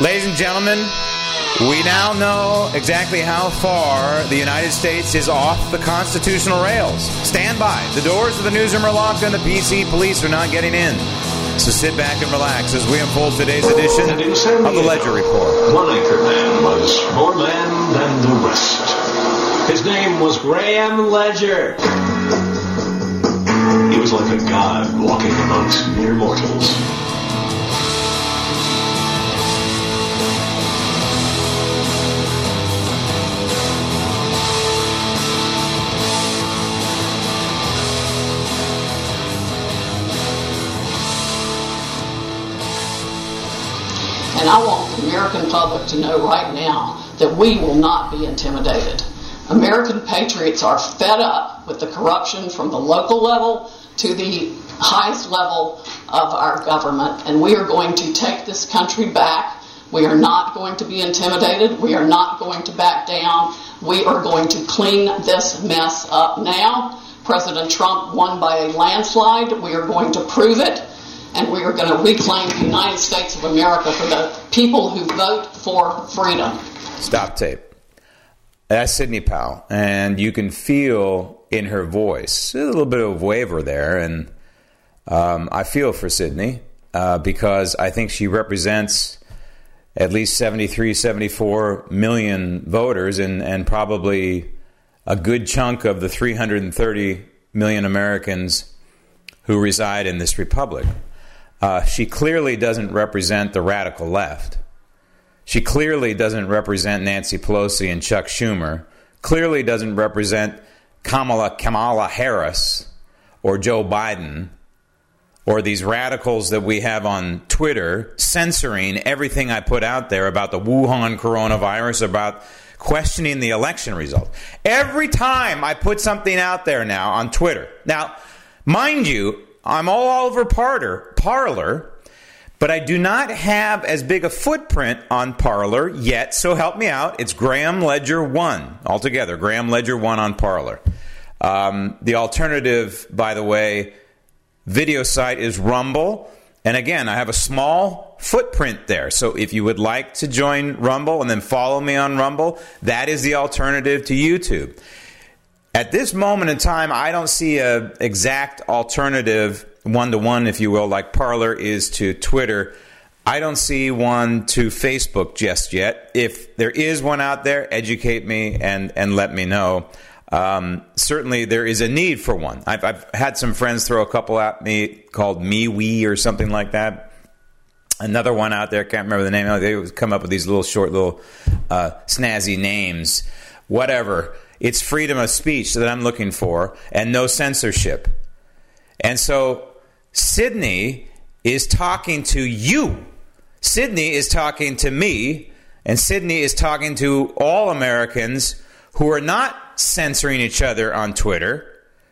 Ladies and gentlemen, we now know exactly how far the United States is off the constitutional rails. Stand by. The doors of the newsroom are locked and the PC police are not getting in. So sit back and relax as we unfold today's edition of the Ledger Report. One anchor man was more man than the rest. His name was Graham Ledger. He was like a god walking amongst mere mortals. And I want the American public to know right now that we will not be intimidated. American patriots are fed up with the corruption from the local level to the highest level of our government, and we are going to take this country back. We are not going to be intimidated. We are not going to back down. We are going to clean this mess up now. President Trump won by a landslide. We are going to prove it and we are going to reclaim the United States of America for the people who vote for freedom. Stop tape. That's Sidney Powell, and you can feel in her voice a little bit of waver there, and um, I feel for Sidney uh, because I think she represents at least 73, 74 million voters, and, and probably a good chunk of the 330 million Americans who reside in this republic. Uh, she clearly doesn't represent the radical left. She clearly doesn't represent Nancy Pelosi and Chuck Schumer. Clearly doesn't represent Kamala Kamala Harris or Joe Biden or these radicals that we have on Twitter censoring everything I put out there about the Wuhan coronavirus, about questioning the election result. Every time I put something out there now on Twitter. Now, mind you, I'm all over Parler, Parler, but I do not have as big a footprint on Parler yet. So help me out. It's Graham Ledger One altogether. Graham Ledger One on Parler. Um, the alternative, by the way, video site is Rumble. And again, I have a small footprint there. So if you would like to join Rumble and then follow me on Rumble, that is the alternative to YouTube. At this moment in time, I don't see a exact alternative one to one, if you will, like Parler is to Twitter. I don't see one to Facebook just yet. If there is one out there, educate me and, and let me know. Um, certainly, there is a need for one. I've, I've had some friends throw a couple at me called MeWe or something like that. Another one out there, I can't remember the name. They come up with these little short, little uh, snazzy names. Whatever. It's freedom of speech that I'm looking for and no censorship. And so Sidney is talking to you. Sidney is talking to me. And Sidney is talking to all Americans who are not censoring each other on Twitter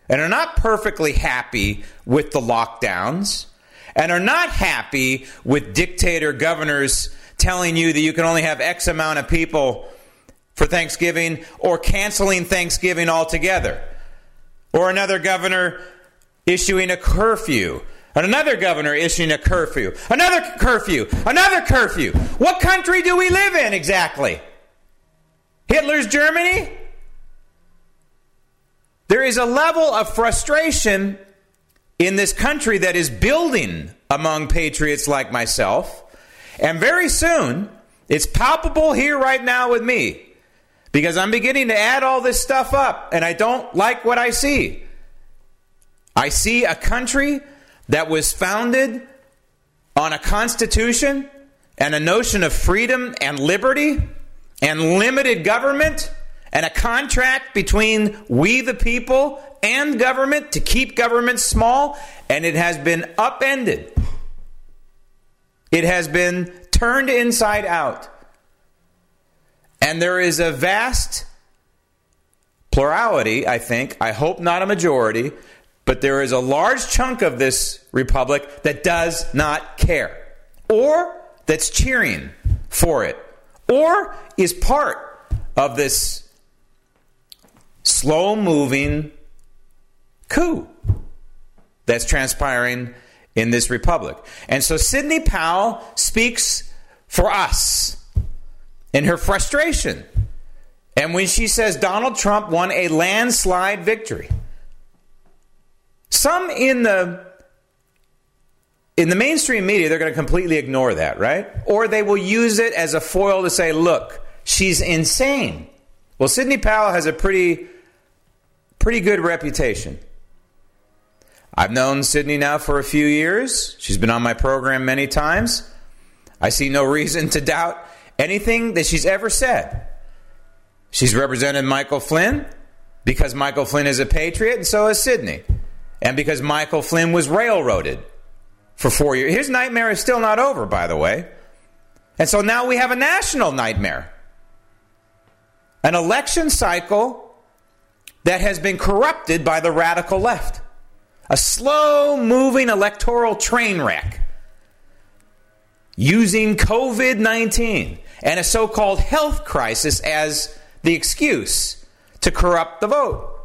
and are not perfectly happy with the lockdowns and are not happy with dictator governors telling you that you can only have X amount of people for Thanksgiving or canceling Thanksgiving altogether. Or another governor issuing a curfew. Another governor issuing a curfew. Another curfew. Another curfew. What country do we live in exactly? Hitler's Germany? There is a level of frustration in this country that is building among patriots like myself. And very soon, it's palpable here right now with me because I'm beginning to add all this stuff up and I don't like what I see. I see a country that was founded on a constitution and a notion of freedom and liberty and limited government and a contract between we the people and government to keep government small and it has been upended. It has been turned inside out. And there is a vast plurality, I think, I hope not a majority, but there is a large chunk of this republic that does not care or that's cheering for it or is part of this slow moving coup that's transpiring in this republic. And so Sidney Powell speaks for us in her frustration. And when she says Donald Trump won a landslide victory, some in the in the mainstream media they're going to completely ignore that, right? Or they will use it as a foil to say, "Look, she's insane." Well, Sidney Powell has a pretty pretty good reputation. I've known Sidney now for a few years. She's been on my program many times. I see no reason to doubt anything that she's ever said. She's represented Michael Flynn because Michael Flynn is a patriot, and so is Sidney. And because Michael Flynn was railroaded for four years. His nightmare is still not over, by the way. And so now we have a national nightmare an election cycle that has been corrupted by the radical left a slow moving electoral train wreck using COVID 19 and a so called health crisis as the excuse to corrupt the vote.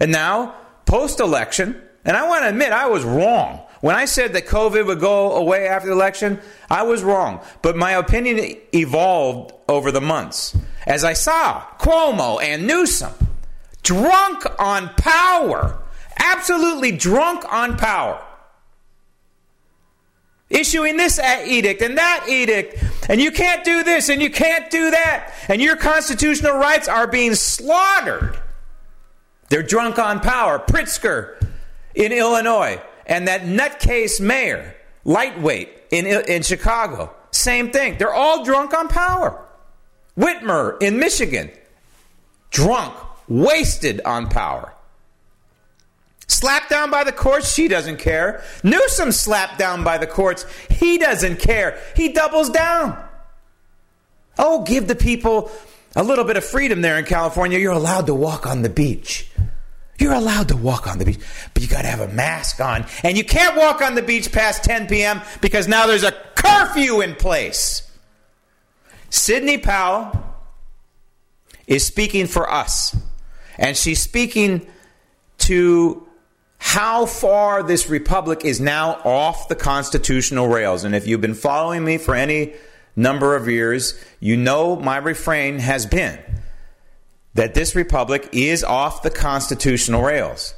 And now, post election, and I want to admit I was wrong. When I said that COVID would go away after the election, I was wrong. But my opinion evolved over the months as I saw Cuomo and Newsom drunk on power absolutely drunk on power. Issuing this edict and that edict, and you can't do this and you can't do that, and your constitutional rights are being slaughtered. They're drunk on power. Pritzker in Illinois, and that nutcase mayor, lightweight in, in Chicago, same thing. They're all drunk on power. Whitmer in Michigan, drunk, wasted on power. Slapped down by the courts, she doesn't care. Newsom slapped down by the courts, he doesn't care. He doubles down. Oh, give the people a little bit of freedom there in California. You're allowed to walk on the beach. You're allowed to walk on the beach, but you got to have a mask on. And you can't walk on the beach past 10 p.m. because now there's a curfew in place. Sidney Powell is speaking for us. And she's speaking to how far this republic is now off the constitutional rails. And if you've been following me for any number of years, you know my refrain has been that this republic is off the constitutional rails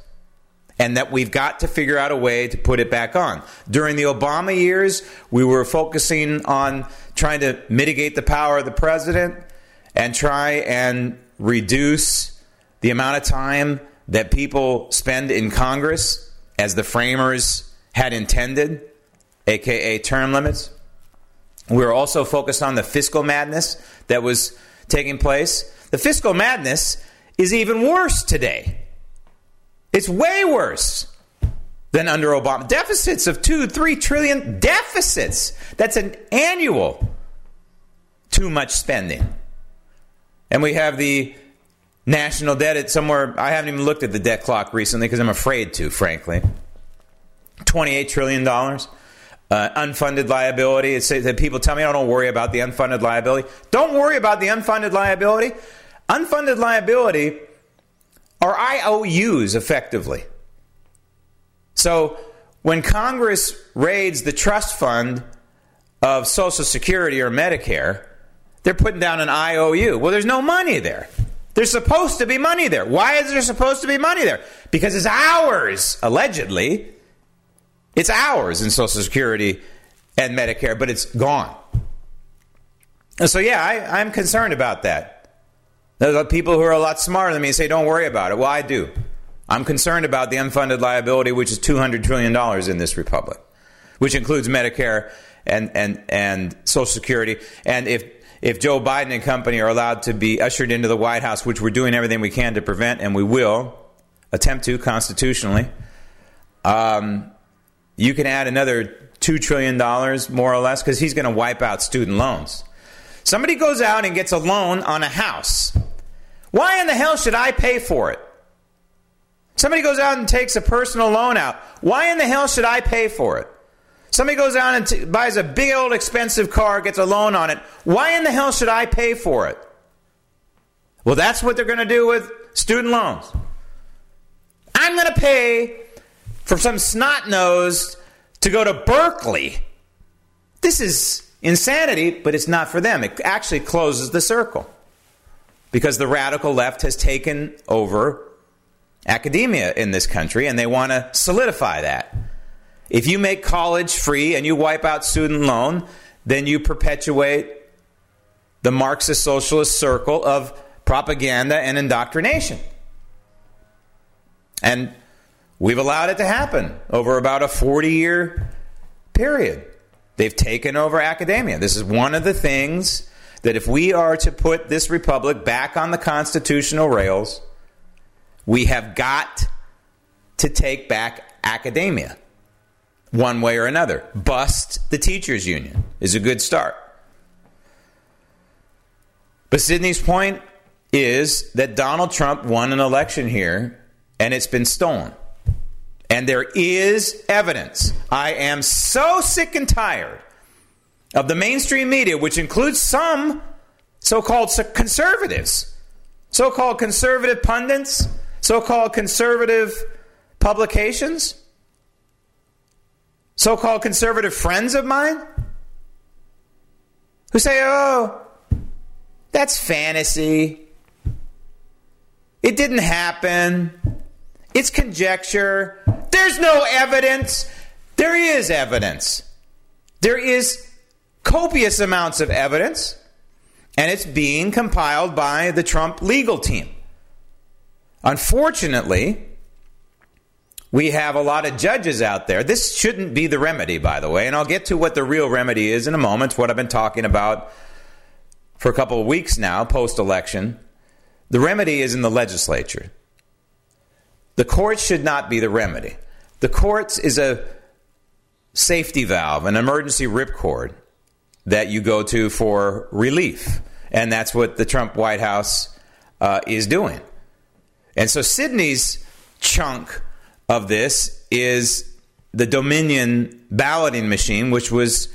and that we've got to figure out a way to put it back on. During the Obama years, we were focusing on trying to mitigate the power of the president and try and reduce the amount of time that people spend in Congress as the framers had intended, aka term limits. We were also focused on the fiscal madness that was taking place. The fiscal madness is even worse today. It's way worse than under Obama. Deficits of two, three trillion deficits. That's an annual too much spending. And we have the national debt at somewhere. I haven't even looked at the debt clock recently because I'm afraid to, frankly. $28 trillion. Uh, unfunded liability. It's people tell me, I don't worry about the unfunded liability. Don't worry about the unfunded liability. Unfunded liability are IOUs effectively. So when Congress raids the trust fund of Social Security or Medicare, they're putting down an IOU. Well, there's no money there. There's supposed to be money there. Why is there supposed to be money there? Because it's ours, allegedly. It's ours in Social Security and Medicare, but it's gone. And so, yeah, I, I'm concerned about that. There's people who are a lot smarter than me say, don't worry about it. Well, I do. I'm concerned about the unfunded liability, which is $200 trillion in this republic, which includes Medicare and, and, and Social Security. And if if Joe Biden and company are allowed to be ushered into the White House, which we're doing everything we can to prevent, and we will attempt to constitutionally, um, you can add another $2 trillion, more or less, because he's going to wipe out student loans. Somebody goes out and gets a loan on a house. Why in the hell should I pay for it? Somebody goes out and takes a personal loan out. Why in the hell should I pay for it? Somebody goes out and t- buys a big old expensive car, gets a loan on it. Why in the hell should I pay for it? Well, that's what they're going to do with student loans. I'm going to pay for some snot nosed to go to Berkeley. This is insanity, but it's not for them. It actually closes the circle because the radical left has taken over academia in this country and they want to solidify that. If you make college free and you wipe out student loan, then you perpetuate the Marxist socialist circle of propaganda and indoctrination. And we've allowed it to happen over about a 40 year period. They've taken over academia. This is one of the things that if we are to put this republic back on the constitutional rails, we have got to take back academia one way or another. Bust the teachers' union is a good start. But Sidney's point is that Donald Trump won an election here and it's been stolen. And there is evidence. I am so sick and tired of the mainstream media, which includes some so called conservatives, so called conservative pundits, so called conservative publications, so called conservative friends of mine who say, oh, that's fantasy. It didn't happen. It's conjecture. There's no evidence. There is evidence. There is copious amounts of evidence, and it's being compiled by the Trump legal team. Unfortunately, we have a lot of judges out there. This shouldn't be the remedy, by the way, and I'll get to what the real remedy is in a moment, what I've been talking about for a couple of weeks now, post election. The remedy is in the legislature. The courts should not be the remedy. The courts is a safety valve, an emergency ripcord that you go to for relief. And that's what the Trump White House uh, is doing. And so Sidney's chunk of this is the Dominion balloting machine, which was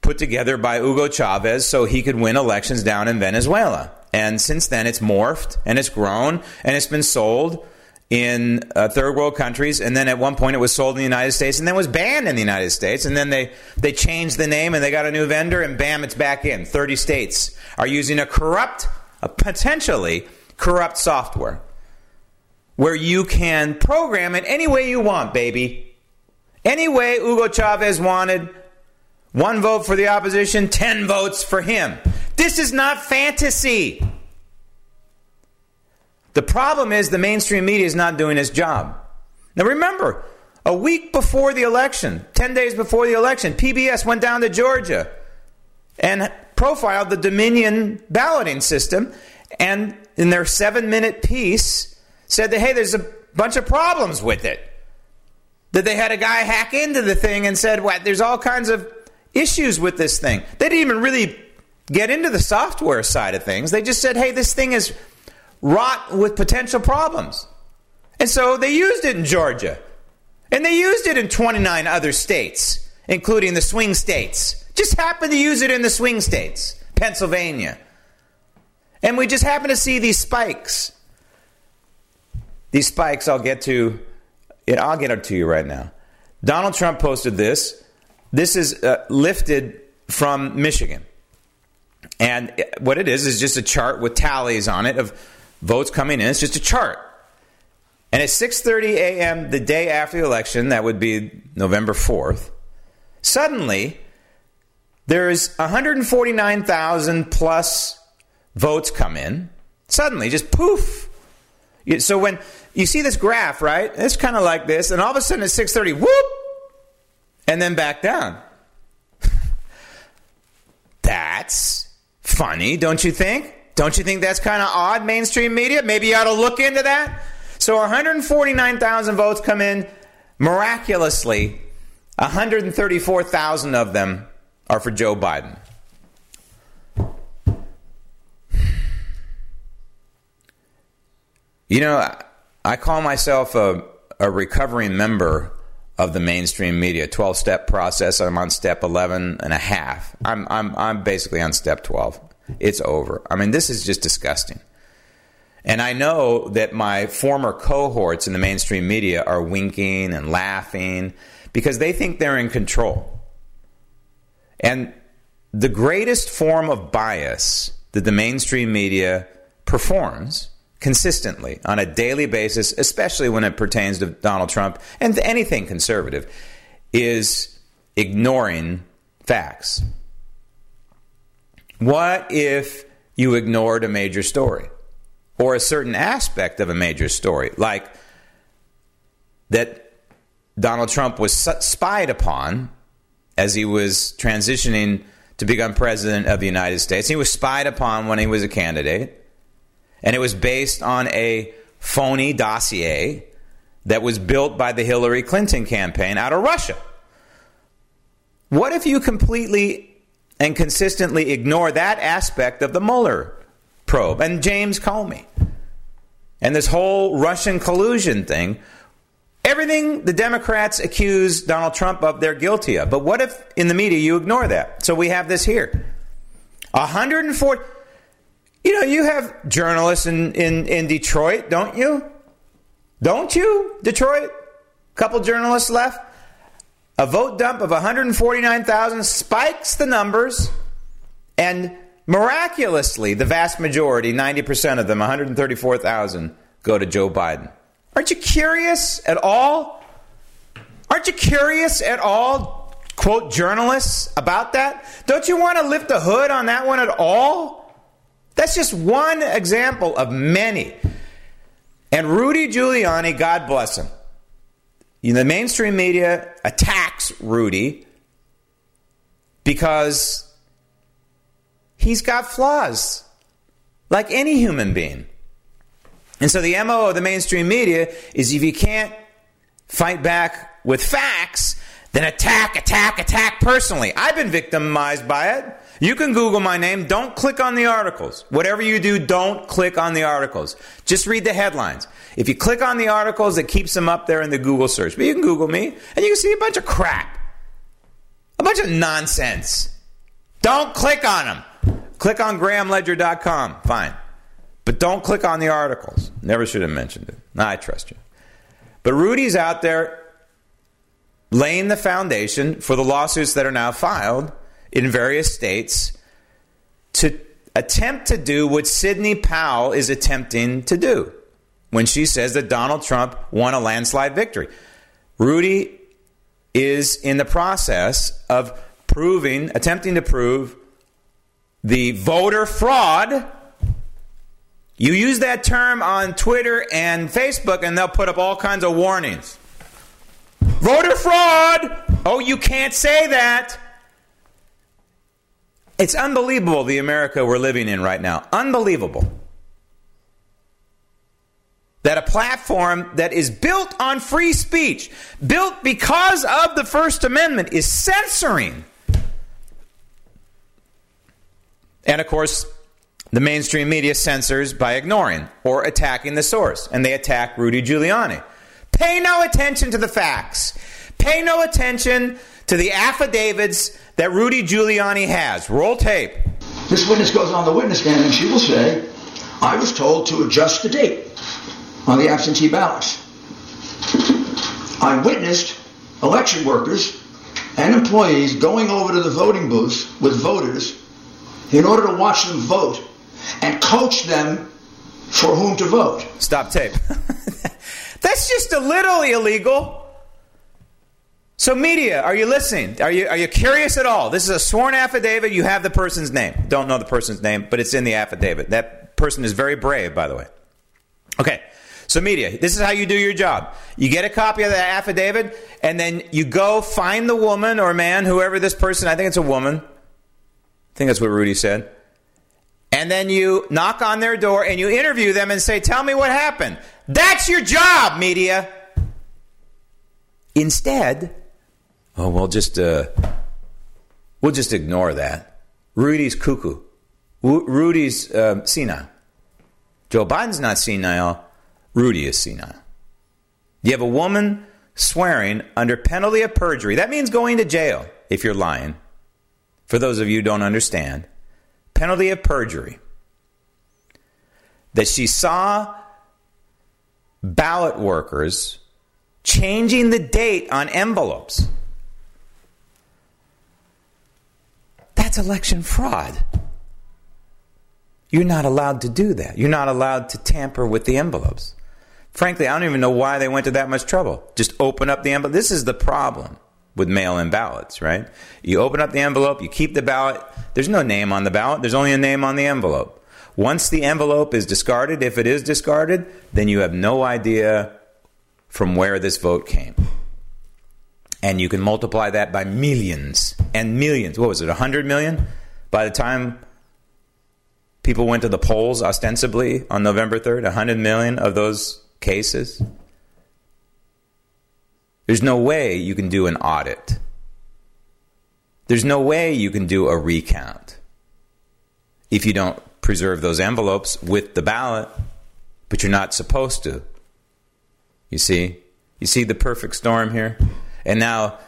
put together by Hugo Chavez so he could win elections down in Venezuela. And since then, it's morphed and it's grown and it's been sold in uh, third world countries, and then at one point it was sold in the United States, and then was banned in the United States, and then they they changed the name and they got a new vendor, and bam, it's back in. Thirty states are using a corrupt, a potentially corrupt software where you can program it any way you want, baby. Any way Hugo Chavez wanted. One vote for the opposition, ten votes for him. This is not fantasy. The problem is the mainstream media is not doing its job. Now remember, a week before the election, 10 days before the election, PBS went down to Georgia and profiled the Dominion balloting system and in their 7-minute piece said that hey, there's a bunch of problems with it. That they had a guy hack into the thing and said, "What? There's all kinds of issues with this thing." They didn't even really get into the software side of things. They just said, "Hey, this thing is wrought with potential problems. And so they used it in Georgia. And they used it in 29 other states, including the swing states. Just happened to use it in the swing states, Pennsylvania. And we just happen to see these spikes. These spikes, I'll get to it. I'll get it to you right now. Donald Trump posted this. This is uh, lifted from Michigan. And what it is is just a chart with tallies on it of votes coming in. It's just a chart. And at 6:30 a.m. the day after the election, that would be November 4th, suddenly there's 149,000 plus votes come in. Suddenly, just poof. So when you see this graph, right? It's kind of like this, and all of a sudden at 6:30, whoop, and then back down. That's funny, don't you think? Don't you think that's kind of odd, mainstream media? Maybe you ought to look into that. So 149,000 votes come in miraculously 134,000 of them are for Joe Biden. You know, I call myself a, a recovering member of the mainstream media 12 step process. I'm on step 11 and a half. I'm, I'm, I'm basically on step 12. It's over. I mean, this is just disgusting. And I know that my former cohorts in the mainstream media are winking and laughing because they think they're in control. And the greatest form of bias that the mainstream media performs consistently on a daily basis, especially when it pertains to Donald Trump and anything conservative, is ignoring facts. What if you ignored a major story or a certain aspect of a major story, like that Donald Trump was spied upon as he was transitioning to become president of the United States? He was spied upon when he was a candidate and it was based on a phony dossier that was built by the Hillary Clinton campaign out of Russia. What if you completely and consistently ignore that aspect of the Mueller probe and James Comey and this whole Russian collusion thing? Everything the Democrats accuse Donald Trump of, they're guilty of. But what if in the media you ignore that? So we have this here. 140. You know, you have journalists in, in, in Detroit, don't you? Don't you, Detroit? A couple journalists left. A vote dump of 149,000 spikes the numbers, and miraculously, the vast majority, 90% of them, 134,000, go to Joe Biden. Aren't you curious at all? Aren't you curious at all, quote, journalists, about that? Don't you want to lift the hood on that one at all? That's just one example of many. And Rudy Giuliani, God bless him, you know, the mainstream media attacks Rudy because he's got flaws, like any human being. And so the MO of the mainstream media is if you can't fight back with facts, then attack, attack, attack personally. I've been victimized by it. You can Google my name. Don't click on the articles. Whatever you do, don't click on the articles. Just read the headlines. If you click on the articles, it keeps them up there in the Google search. But you can Google me and you can see a bunch of crap, a bunch of nonsense. Don't click on them. Click on grahamledger.com. Fine. But don't click on the articles. Never should have mentioned it. I trust you. But Rudy's out there laying the foundation for the lawsuits that are now filed in various states to attempt to do what Sidney Powell is attempting to do when she says that Donald Trump won a landslide victory. Rudy is in the process of proving, attempting to prove the voter fraud. You use that term on Twitter and Facebook, and they'll put up all kinds of warnings. Voter fraud! Oh, you can't say that. It's unbelievable the America we're living in right now. Unbelievable. That a platform that is built on free speech, built because of the First Amendment, is censoring. And of course, the mainstream media censors by ignoring or attacking the source. And they attack Rudy Giuliani. Pay no attention to the facts. Pay no attention to the affidavits that Rudy Giuliani has. Roll tape. This witness goes on the witness stand and she will say, I was told to adjust the date on the absentee ballots. I witnessed election workers and employees going over to the voting booths with voters in order to watch them vote and coach them for whom to vote. Stop tape. That's just a little illegal. So, media, are you listening? Are you, are you curious at all? This is a sworn affidavit. You have the person's name. Don't know the person's name, but it's in the affidavit. That person is very brave, by the way. Okay. So, media, this is how you do your job. You get a copy of the affidavit, and then you go find the woman or man, whoever this person, I think it's a woman. I think that's what Rudy said. And then you knock on their door and you interview them and say, Tell me what happened. That's your job, media. Instead, Oh, we'll just uh, we'll just ignore that. Rudy's cuckoo. Rudy's um, senile. Joe Biden's not senile. Rudy is senile. You have a woman swearing under penalty of perjury. That means going to jail if you're lying. For those of you who don't understand, penalty of perjury. That she saw ballot workers changing the date on envelopes. That's election fraud. You're not allowed to do that. You're not allowed to tamper with the envelopes. Frankly, I don't even know why they went to that much trouble. Just open up the envelope. This is the problem with mail in ballots, right? You open up the envelope, you keep the ballot. There's no name on the ballot, there's only a name on the envelope. Once the envelope is discarded, if it is discarded, then you have no idea from where this vote came. And you can multiply that by millions and millions. What was it, 100 million? By the time people went to the polls ostensibly on November 3rd, 100 million of those cases. There's no way you can do an audit. There's no way you can do a recount if you don't preserve those envelopes with the ballot, but you're not supposed to. You see? You see the perfect storm here? And now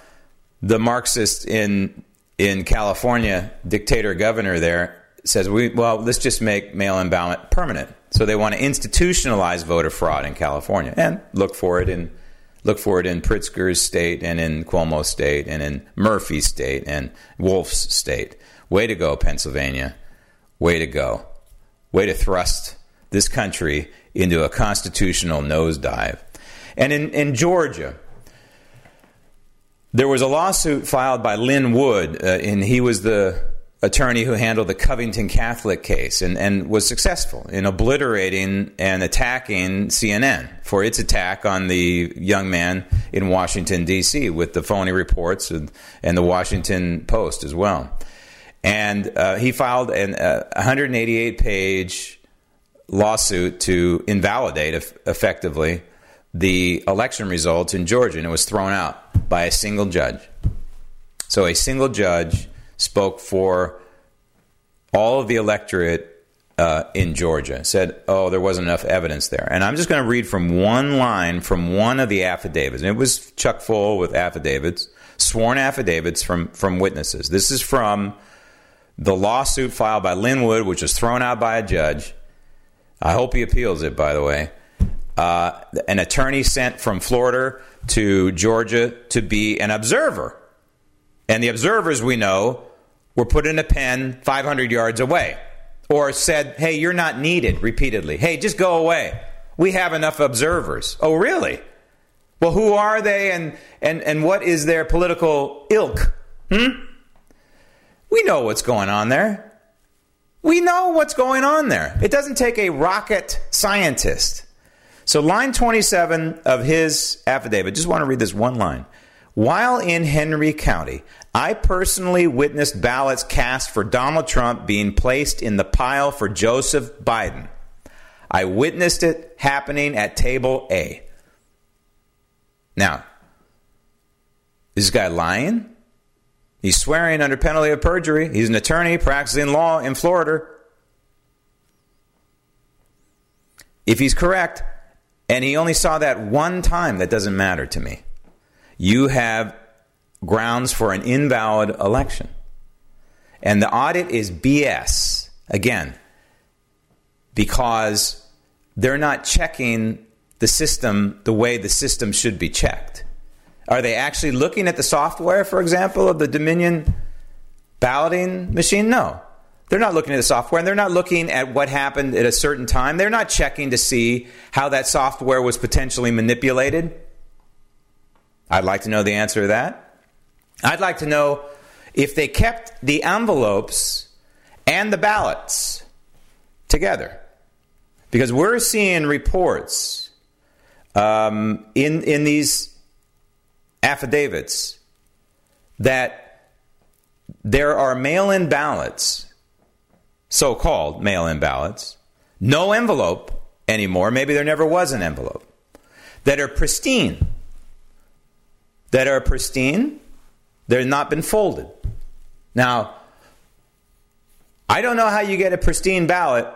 the Marxist in in California, dictator governor there, says we well, let's just make mail-in ballot permanent. So they want to institutionalize voter fraud in California and look for it in look for it in Pritzker's state and in Cuomo's state and in Murphy's state and Wolf's state. Way to go, Pennsylvania. Way to go. Way to thrust this country into a constitutional nosedive. And in, in Georgia, there was a lawsuit filed by Lin Wood, uh, and he was the attorney who handled the Covington Catholic case and, and was successful in obliterating and attacking CNN for its attack on the young man in Washington, D.C., with the phony reports and, and the Washington Post as well. And uh, he filed an uh, 188 page lawsuit to invalidate effectively the election results in Georgia, and it was thrown out by a single judge. So a single judge spoke for all of the electorate uh, in Georgia, said, oh, there wasn't enough evidence there. And I'm just going to read from one line from one of the affidavits. And it was chuck full with affidavits, sworn affidavits from, from witnesses. This is from the lawsuit filed by Lin Wood, which was thrown out by a judge. I hope he appeals it, by the way. Uh, an attorney sent from Florida to Georgia to be an observer. And the observers, we know, were put in a pen 500 yards away or said, hey, you're not needed repeatedly. Hey, just go away. We have enough observers. Oh, really? Well, who are they and, and, and what is their political ilk? Hmm? We know what's going on there. We know what's going on there. It doesn't take a rocket scientist. So, line 27 of his affidavit, just want to read this one line. While in Henry County, I personally witnessed ballots cast for Donald Trump being placed in the pile for Joseph Biden. I witnessed it happening at table A. Now, is this guy lying? He's swearing under penalty of perjury. He's an attorney practicing law in Florida. If he's correct, and he only saw that one time, that doesn't matter to me you have grounds for an invalid election. And the audit is BS, again, because they're not checking the system the way the system should be checked. Are they actually looking at the software, for example, of the Dominion balloting machine? No. They're not looking at the software and they're not looking at what happened at a certain time. They're not checking to see how that software was potentially manipulated. I'd like to know the answer to that. I'd like to know if they kept the envelopes and the ballots together. Because we're seeing reports um, in, in these affidavits that there are mail in ballots, so called mail in ballots, no envelope anymore. Maybe there never was an envelope, that are pristine that are pristine, They've not been folded. Now, I don't know how you get a pristine ballot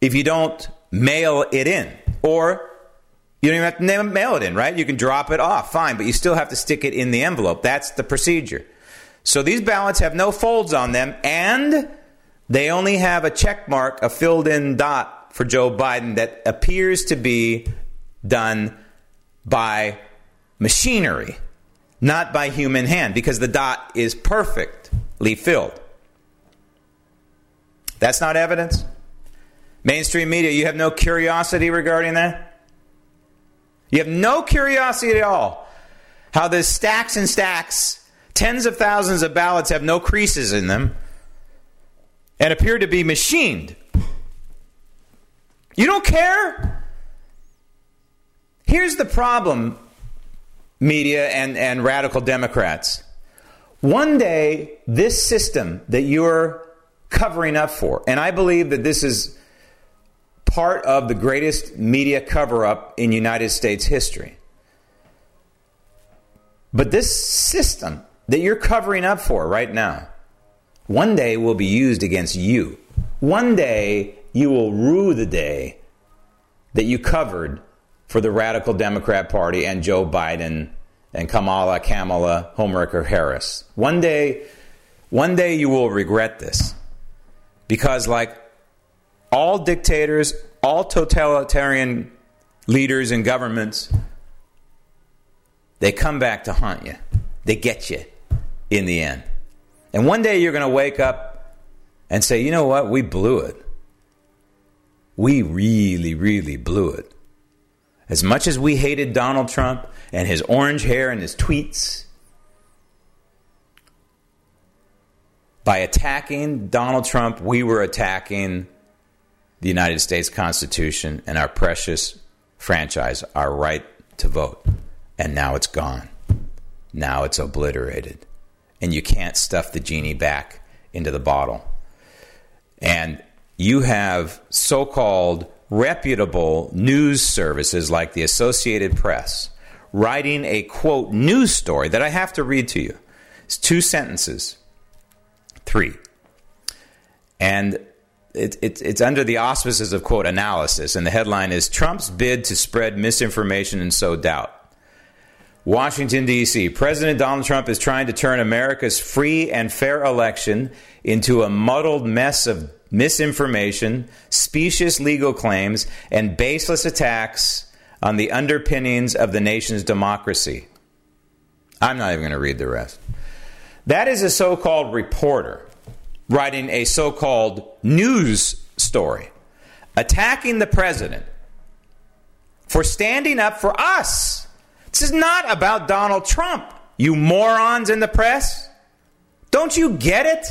if you don't mail it in. Or you don't even have to mail it in, right? You can drop it off, fine, but you still have to stick it in the envelope. That's the procedure. So these ballots have no folds on them, and they only have a check mark, a filled in dot for Joe Biden that appears to be done by machinery, not by human hand, because the dot is perfectly filled. That's not evidence. Mainstream media, you have no curiosity regarding that? You have no curiosity at all. How there's stacks and stacks, tens of thousands of ballots have no creases in them and appear to be machined. You don't care? Here's the problem, media and, and radical Democrats. One day, this system that you're covering up for, and I believe that this is part of the greatest media cover up in United States history. But this system that you're covering up for right now, one day will be used against you. One day you will rue the day that you covered for the radical Democrat Party and Joe Biden and Kamala, Kamala, Homericker Harris. One day, one day you will regret this. Because, like all dictators, all totalitarian leaders and governments, they come back to haunt you. They get you in the end. And one day you're going to wake up and say, you know what? We blew it. We really, really blew it. As much as we hated Donald Trump and his orange hair and his tweets, by attacking Donald Trump, we were attacking the United States Constitution and our precious franchise, our right to vote. And now it's gone. Now it's obliterated. And you can't stuff the genie back into the bottle. And you have so called reputable news services like the Associated Press writing a quote news story that I have to read to you. It's two sentences, three. And it, it, it's under the auspices of quote analysis, and the headline is Trump's bid to spread misinformation and sow doubt. Washington, D.C. President Donald Trump is trying to turn America's free and fair election into a muddled mess of misinformation, specious legal claims, and baseless attacks on the underpinnings of the nation's democracy. I'm not even going to read the rest. That is a so called reporter writing a so called news story attacking the president for standing up for us. This is not about Donald Trump, you morons in the press. Don't you get it?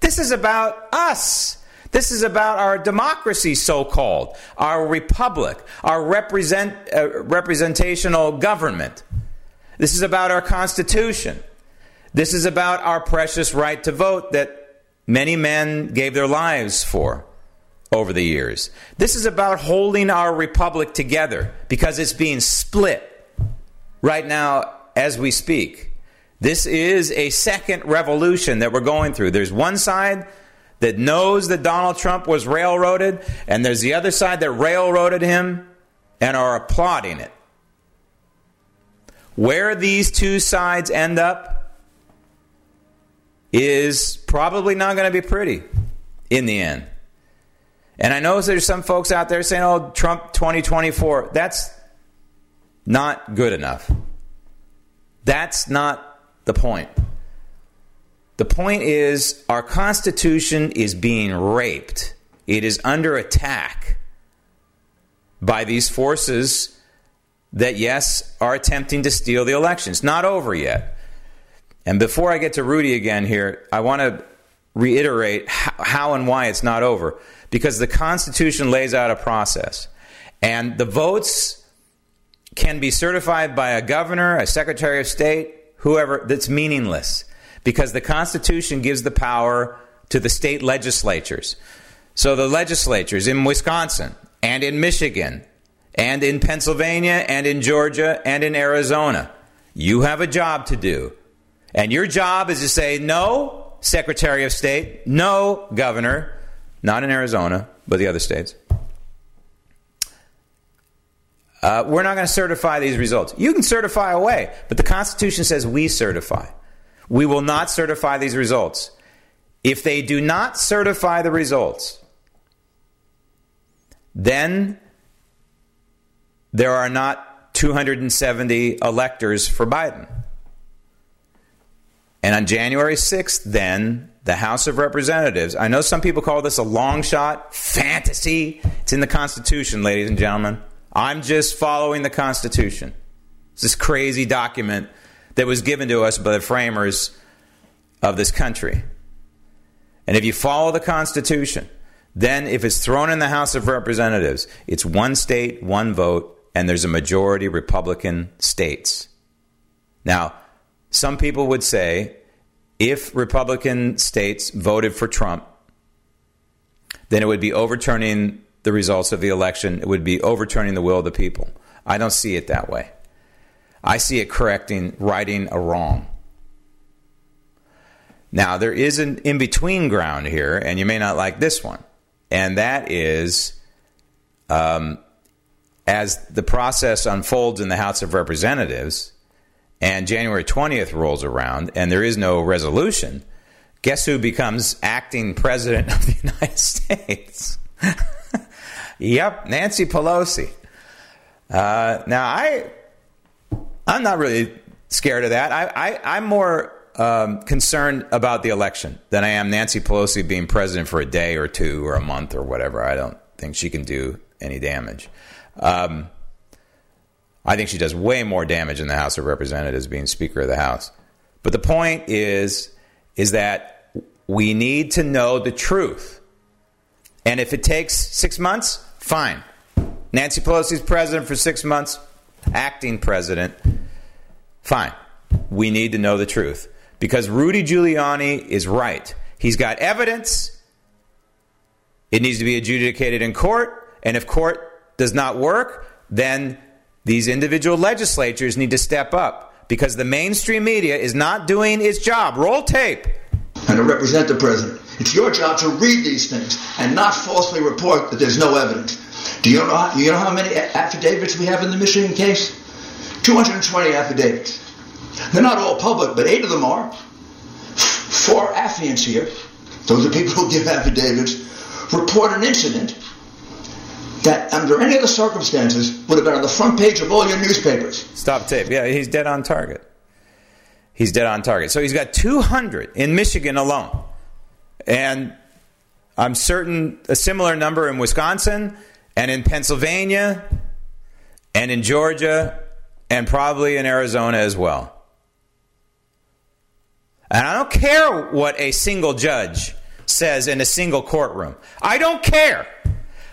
This is about us. This is about our democracy, so called, our republic, our represent, uh, representational government. This is about our Constitution. This is about our precious right to vote that many men gave their lives for over the years. This is about holding our republic together because it's being split right now as we speak. This is a second revolution that we're going through. There's one side that knows that Donald Trump was railroaded, and there's the other side that railroaded him and are applauding it. Where these two sides end up is probably not going to be pretty in the end. And I know there's some folks out there saying, oh, Trump 2024. That's not good enough. That's not the point. The point is, our Constitution is being raped. It is under attack by these forces that, yes, are attempting to steal the elections. Not over yet. And before I get to Rudy again here, I want to reiterate how and why it's not over. Because the Constitution lays out a process. And the votes can be certified by a governor, a secretary of state, whoever, that's meaningless because the Constitution gives the power to the state legislatures. So the legislatures in Wisconsin and in Michigan and in Pennsylvania and in Georgia and in Arizona, you have a job to do. And your job is to say, no, Secretary of State, no, Governor, not in Arizona, but the other states. Uh, we're not going to certify these results. You can certify away, but the Constitution says we certify. We will not certify these results. If they do not certify the results, then there are not 270 electors for Biden. And on January 6th, then, the House of Representatives, I know some people call this a long shot, fantasy. It's in the Constitution, ladies and gentlemen. I'm just following the Constitution. It's this crazy document that was given to us by the framers of this country. And if you follow the Constitution, then if it's thrown in the House of Representatives, it's one state, one vote, and there's a majority Republican states. Now, some people would say if Republican states voted for Trump, then it would be overturning the results of the election. It would be overturning the will of the people. I don't see it that way. I see it correcting, righting a wrong. Now, there is an in between ground here, and you may not like this one, and that is um, as the process unfolds in the House of Representatives and January 20th rolls around and there is no resolution, guess who becomes acting president of the United States? Yep, Nancy Pelosi. Uh, now, I, I'm not really scared of that. I, I, am more um, concerned about the election than I am Nancy Pelosi being president for a day or two or a month or whatever. I don't think she can do any damage. Um, I think she does way more damage in the House of Representatives being Speaker of the House. But the point is, is that we need to know the truth. And if it takes six months, fine. Nancy Pelosi's president for six months, acting president, fine. We need to know the truth. Because Rudy Giuliani is right. He's got evidence. It needs to be adjudicated in court. And if court does not work, then these individual legislatures need to step up because the mainstream media is not doing its job. Roll tape. And to represent the president. It's your job to read these things and not falsely report that there's no evidence. Do you know how, you know how many affidavits we have in the Michigan case? 220 affidavits. They're not all public, but eight of them are. Four affiants here, those are people who give affidavits, report an incident that under any other circumstances would have been on the front page of all your newspapers. Stop tape. Yeah, he's dead on target. He's dead on target. So he's got 200 in Michigan alone. And I'm certain a similar number in Wisconsin and in Pennsylvania and in Georgia and probably in Arizona as well. And I don't care what a single judge says in a single courtroom. I don't care.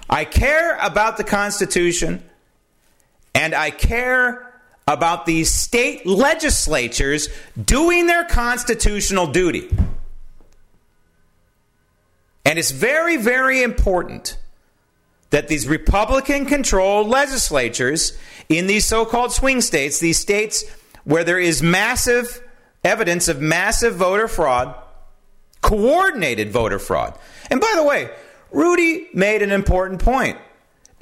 I care about the Constitution and I care about these state legislatures doing their constitutional duty. And it's very, very important that these Republican controlled legislatures in these so called swing states, these states where there is massive evidence of massive voter fraud, coordinated voter fraud. And by the way, Rudy made an important point,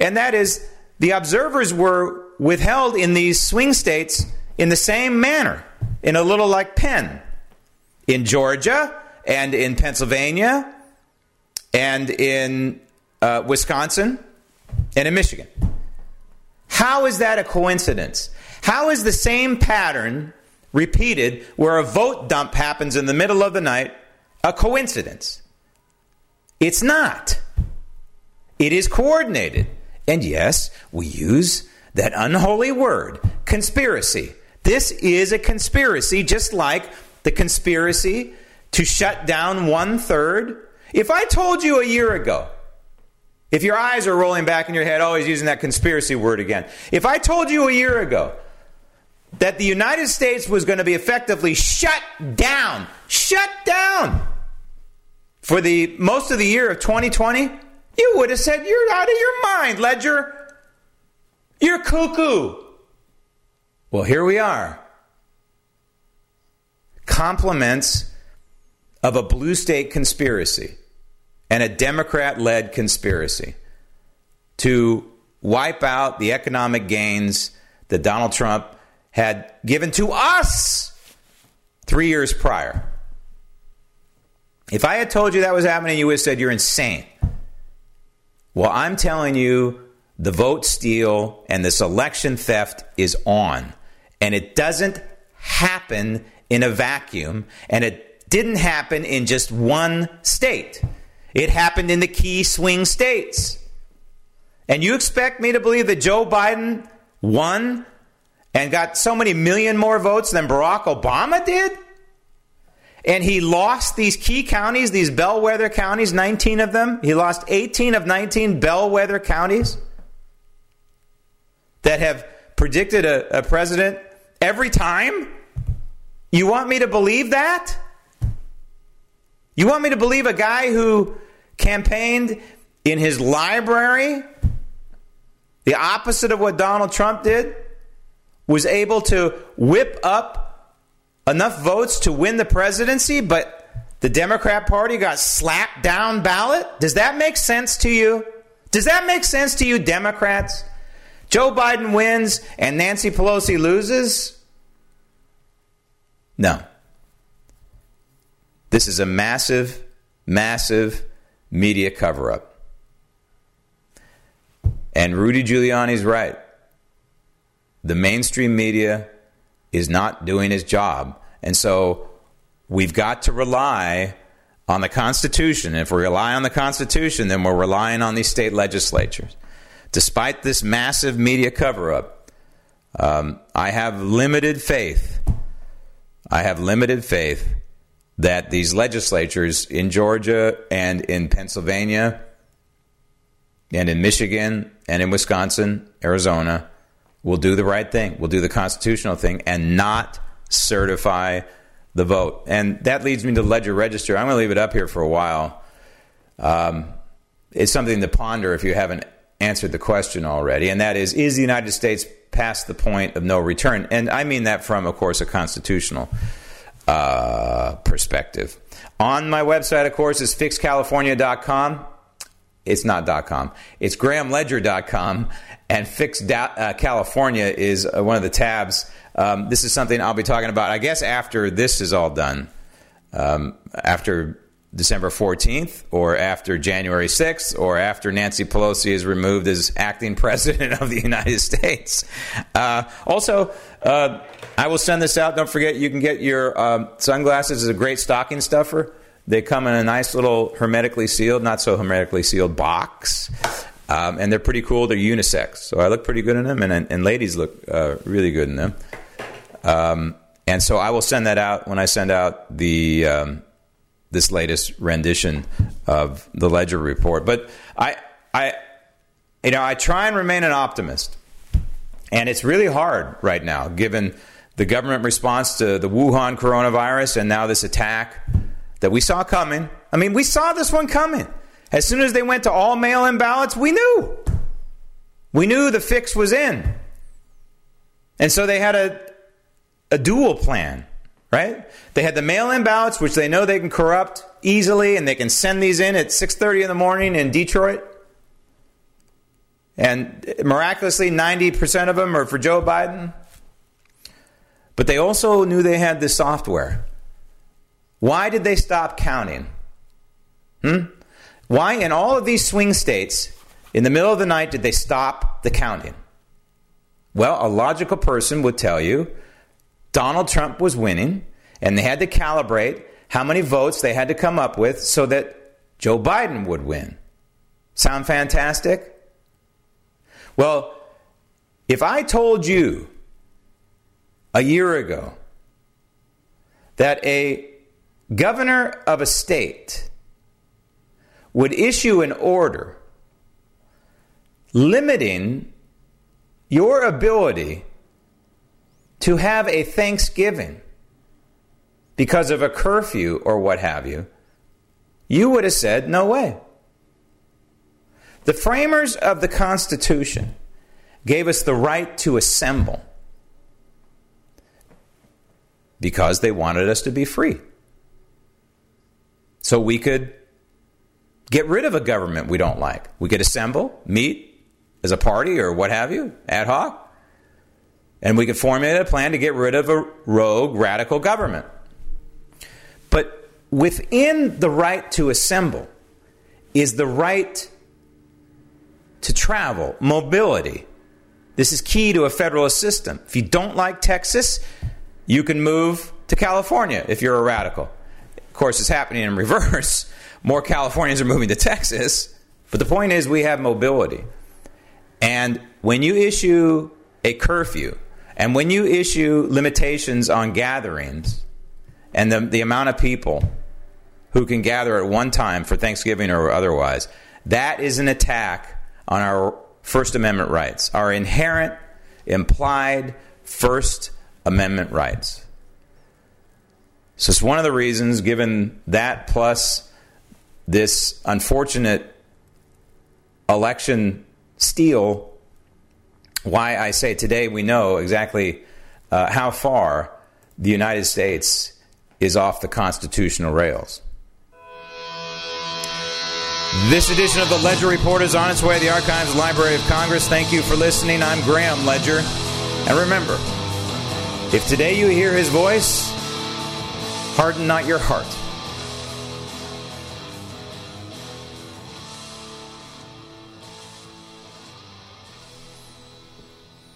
and that is the observers were withheld in these swing states in the same manner, in a little like Penn, in Georgia and in Pennsylvania and in uh, Wisconsin and in Michigan. How is that a coincidence? How is the same pattern repeated where a vote dump happens in the middle of the night a coincidence? It's not. It is coordinated. And yes, we use that unholy word, conspiracy. This is a conspiracy, just like the conspiracy to shut down one third. If I told you a year ago, if your eyes are rolling back in your head, oh, always using that conspiracy word again. If I told you a year ago that the United States was going to be effectively shut down, shut down for the most of the year of 2020, you would have said, You're out of your mind, Ledger. You're cuckoo. Well, here we are. compliments of a blue state conspiracy and a Democrat led conspiracy to wipe out the economic gains that Donald Trump had given to us three years prior. If I had told you that was happening, you would have said you're insane. Well, I'm telling you, the vote steal and this election theft is on. And it doesn't happen in a vacuum. And it didn't happen in just one state, it happened in the key swing states. And you expect me to believe that Joe Biden won and got so many million more votes than Barack Obama did? And he lost these key counties, these bellwether counties, 19 of them. He lost 18 of 19 bellwether counties that have predicted a, a president every time? You want me to believe that? You want me to believe a guy who campaigned in his library, the opposite of what Donald Trump did, was able to whip up enough votes to win the presidency, but the Democrat Party got slapped down ballot? Does that make sense to you? Does that make sense to you, Democrats? Joe Biden wins and Nancy Pelosi loses? No. This is a massive, massive media cover up. And Rudy Giuliani's right. The mainstream media is not doing his job. And so we've got to rely on the Constitution. If we rely on the Constitution, then we're relying on these state legislatures despite this massive media cover up, um, I have limited faith. I have limited faith that these legislatures in Georgia and in Pennsylvania and in Michigan and in Wisconsin, Arizona, will do the right thing, will do the constitutional thing, and not certify the vote. And that leads me to Ledger Register. I'm going to leave it up here for a while. Um, it's something to ponder if you haven't answered the question already, and that is Is the United States past the point of no return? And I mean that from, of course, a constitutional uh, perspective. On my website, of course, is fixcalifornia.com. It's not .com. It's grahamledger.com. And Fix uh, California is uh, one of the tabs. Um, this is something I'll be talking about, I guess, after this is all done. Um, after December 14th or after January 6th or after Nancy Pelosi is removed as acting president of the United States. Uh, also, uh, I will send this out. Don't forget, you can get your um, sunglasses as a great stocking stuffer. They come in a nice little hermetically sealed, not so hermetically sealed box. Um, and they're pretty cool. They're unisex. So I look pretty good in them, and, and ladies look uh, really good in them. Um, and so I will send that out when I send out the um, this latest rendition of the Ledger report. But I, I, you know, I try and remain an optimist, and it's really hard right now given the government response to the Wuhan coronavirus and now this attack that we saw coming. I mean, we saw this one coming. As soon as they went to all mail-in ballots, we knew. We knew the fix was in. And so they had a, a dual plan right? They had the mail-in ballots, which they know they can corrupt easily, and they can send these in at 6:30 in the morning in Detroit. And miraculously, 90% of them are for Joe Biden. But they also knew they had this software. Why did they stop counting? Hmm? Why, in all of these swing states, in the middle of the night, did they stop the counting? Well, a logical person would tell you Donald Trump was winning, and they had to calibrate how many votes they had to come up with so that Joe Biden would win. Sound fantastic? Well, if I told you a year ago that a governor of a state would issue an order limiting your ability to have a Thanksgiving because of a curfew or what have you, you would have said, no way. The framers of the Constitution gave us the right to assemble. because they wanted us to be free. So we could get rid of a government we don't like. We could assemble, meet as a party or what have you, ad hoc, and we could formulate a plan to get rid of a rogue radical government. But within the right to assemble is the right to travel, mobility. This is key to a federalist system. If you don't like Texas, you can move to California if you're a radical. Of course, it's happening in reverse. More Californians are moving to Texas. But the point is, we have mobility. And when you issue a curfew, and when you issue limitations on gatherings and the, the amount of people who can gather at one time for Thanksgiving or otherwise, that is an attack on our First Amendment rights, our inherent, implied First Amendment rights. So it's one of the reasons, given that plus this unfortunate election steal, why I say today we know exactly uh, how far the United States is off the constitutional rails. This edition of the Ledger Report is on its way to the Archives Library of Congress. Thank you for listening. I'm Graham Ledger. And remember, if today you hear his voice, harden not your heart